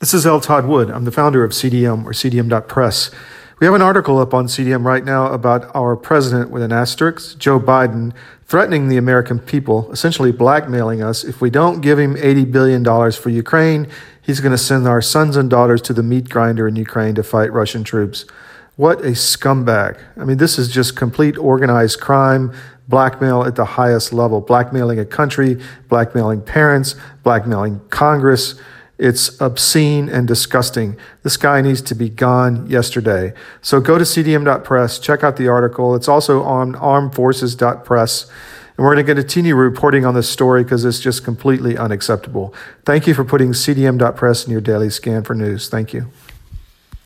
This is L. Todd Wood. I'm the founder of CDM or CDM.press. We have an article up on CDM right now about our president with an asterisk, Joe Biden, threatening the American people, essentially blackmailing us. If we don't give him $80 billion for Ukraine, he's going to send our sons and daughters to the meat grinder in Ukraine to fight Russian troops. What a scumbag. I mean, this is just complete organized crime, blackmail at the highest level, blackmailing a country, blackmailing parents, blackmailing Congress. It's obscene and disgusting. This guy needs to be gone yesterday. So go to cdm.press, check out the article. It's also on armedforces.press. And we're going to continue reporting on this story because it's just completely unacceptable. Thank you for putting cdm.press in your daily scan for news. Thank you.